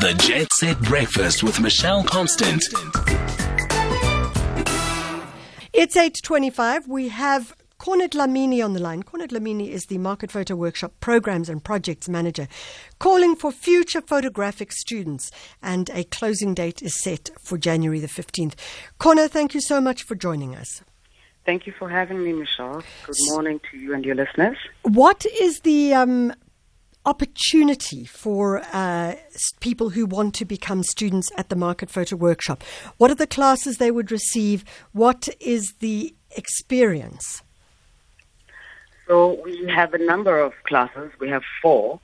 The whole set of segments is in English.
The Jet Set Breakfast with Michelle Constant. It's 8.25. We have Khona Dlamini on the line. Khona Dlamini is the Market Photo Workshop Programs and Projects Manager, calling for future photographic students, and a closing date is set for January the 15th. Khona, thank you so much for joining us. Thank you for having me, Michelle. Good morning to you and your listeners. What is the um, opportunity for uh, people who want to become students at the Market Photo Workshop? What are the classes they would receive? What is the experience? So we have a number of classes. We have four.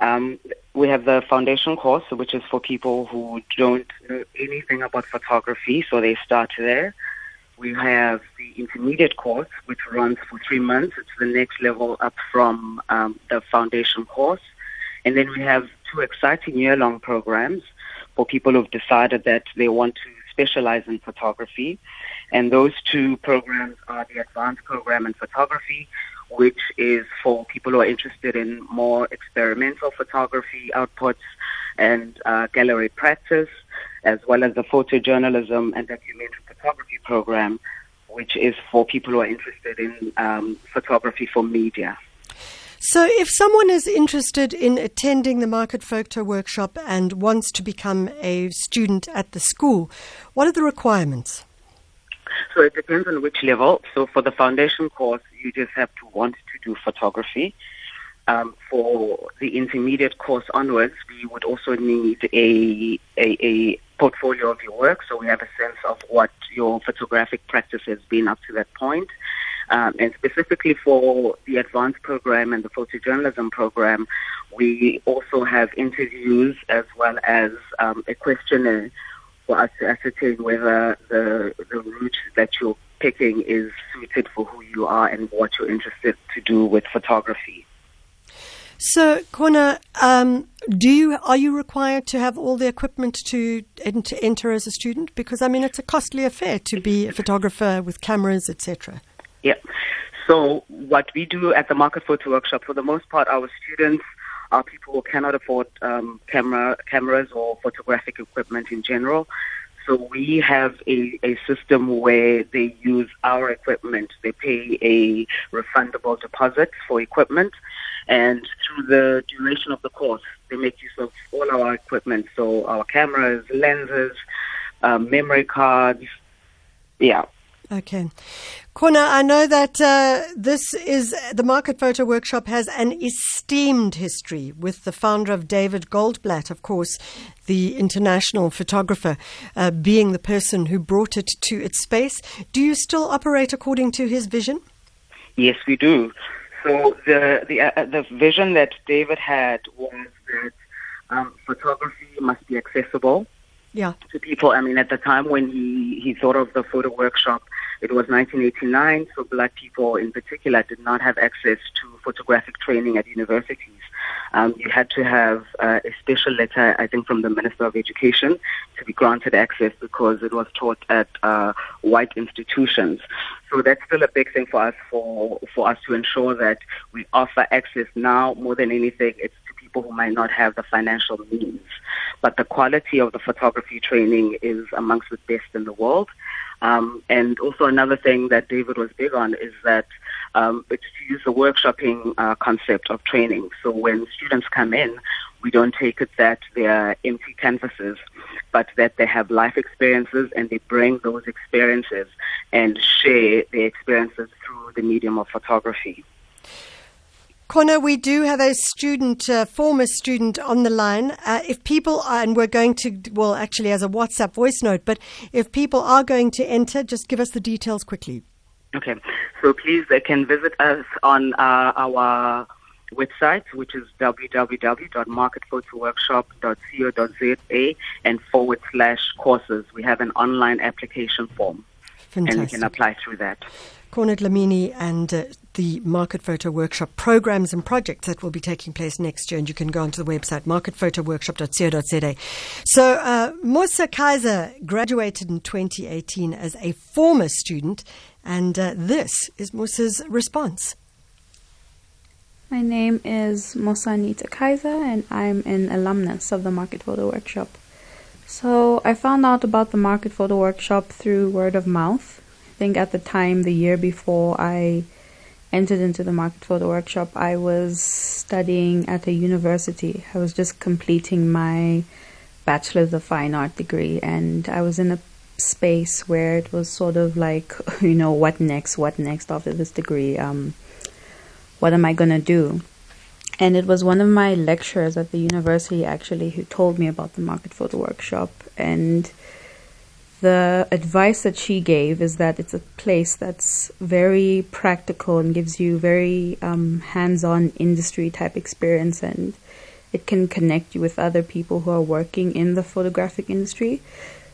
Um, we have the foundation course, which is for people who don't know anything about photography, so they start there. We have the intermediate course, which runs for three months. It's the next level up from um, the foundation course. And then we have two exciting year-long programs for people who've decided that they want to specialize in photography. And those two programs are the advanced program in photography, which is for people who are interested in more experimental photography outputs and uh, gallery practice, as well as the photojournalism and documentary photography program, which is for people who are interested in um, photography for media. So, if someone is interested in attending the Market Photo Workshop and wants to become a student at the school, what are the requirements? So it depends on which level. So for the foundation course, you just have to want to do photography. Um, for the intermediate course onwards, we would also need a, a, a portfolio of your work, so we have a sense of what your photographic practice has been up to that point. Um, and specifically for the advanced program and the photojournalism program, we also have interviews as well as um, a questionnaire for us to ascertain whether the, the route that you're picking is suited for who you are and what you're interested to do with photography. So, Khona, um, do you are you required to have all the equipment to, to enter as a student? Because I mean, it's a costly affair to be a photographer with cameras, etc. Yeah. So, what we do at the Market Photo Workshop, for the most part, our students are people who cannot afford um, camera cameras or photographic equipment in general. So we have a, a system where they use our equipment. They pay a refundable deposit for equipment, and through the duration of the course, they make use of all our equipment. So our cameras, lenses, um, memory cards. Yeah. Okay. Khona, I know that uh, this is the Market Photo Workshop has an esteemed history with the founder of David Goldblatt, of course, the international photographer, uh, being the person who brought it to its space. Do you still operate according to his vision? Yes, we do. So the the uh, the vision that David had was that um, photography must be accessible yeah. to people. I mean, at the time when he, he thought of the photo workshop, it was 1989, so black people in particular did not have access to photographic training at universities. Um, you had to have uh, a special letter, I think, from the Minister of Education to be granted access because it was taught at uh, white institutions. So that's still a big thing for us for for us to ensure that we offer access now more than anything. It's people who might not have the financial means but the quality of the photography training is amongst the best in the world. Um, and also another thing that David was big on is that um, it's to use the workshopping uh, concept of training. So when students come in, we don't take it that they're empty canvases, but that they have life experiences and they bring those experiences and share their experiences through the medium of photography. Khona, we do have a student, uh, former student on the line. Uh, if people are, and we're going to, well, actually as a WhatsApp voice note, but if people are going to enter, just give us the details quickly. Okay. So please, they can visit us on uh, our website, which is www.marketphotoworkshop.co.za and forward slash courses. We have an online application form. Fantastic. And you can apply through that. Khona Dlamini and uh, the Market Photo Workshop programs and projects that will be taking place next year. And you can go onto the website, marketphotoworkshop.co.za. So, uh, Musa Kaiser graduated in 2018 as a former student. And uh, this is Musa's response. My name is Musa Mosanita Kaiser, and I'm an alumnus of the Market Photo Workshop. So I found out about the Market Photo Workshop through word of mouth. I think at the time, the year before I entered into the Market Photo Workshop, I was studying at a university. I was just completing my Bachelor's of Fine Art degree, and I was in a space where it was sort of like, you know, what next? What next after this degree? Um, what am I going to do? And it was one of my lecturers at the university actually who told me about the market photo workshop. And the advice that she gave is that it's a place that's very practical and gives you very um, hands on industry type experience. And it can connect you with other people who are working in the photographic industry.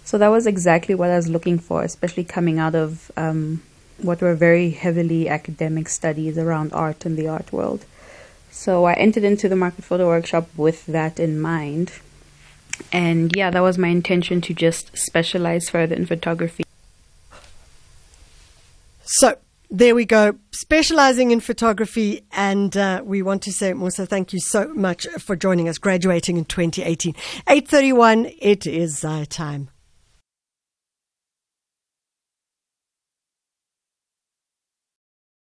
So that was exactly what I was looking for, especially coming out of um, what were very heavily academic studies around art and the art world. So I entered into the market photo workshop with that in mind. And yeah, that was my intention to just specialize further in photography. So there we go, specializing in photography. And uh, we want to say, Musa, thank you so much for joining us, graduating in 2018. 8.31, it is uh, time.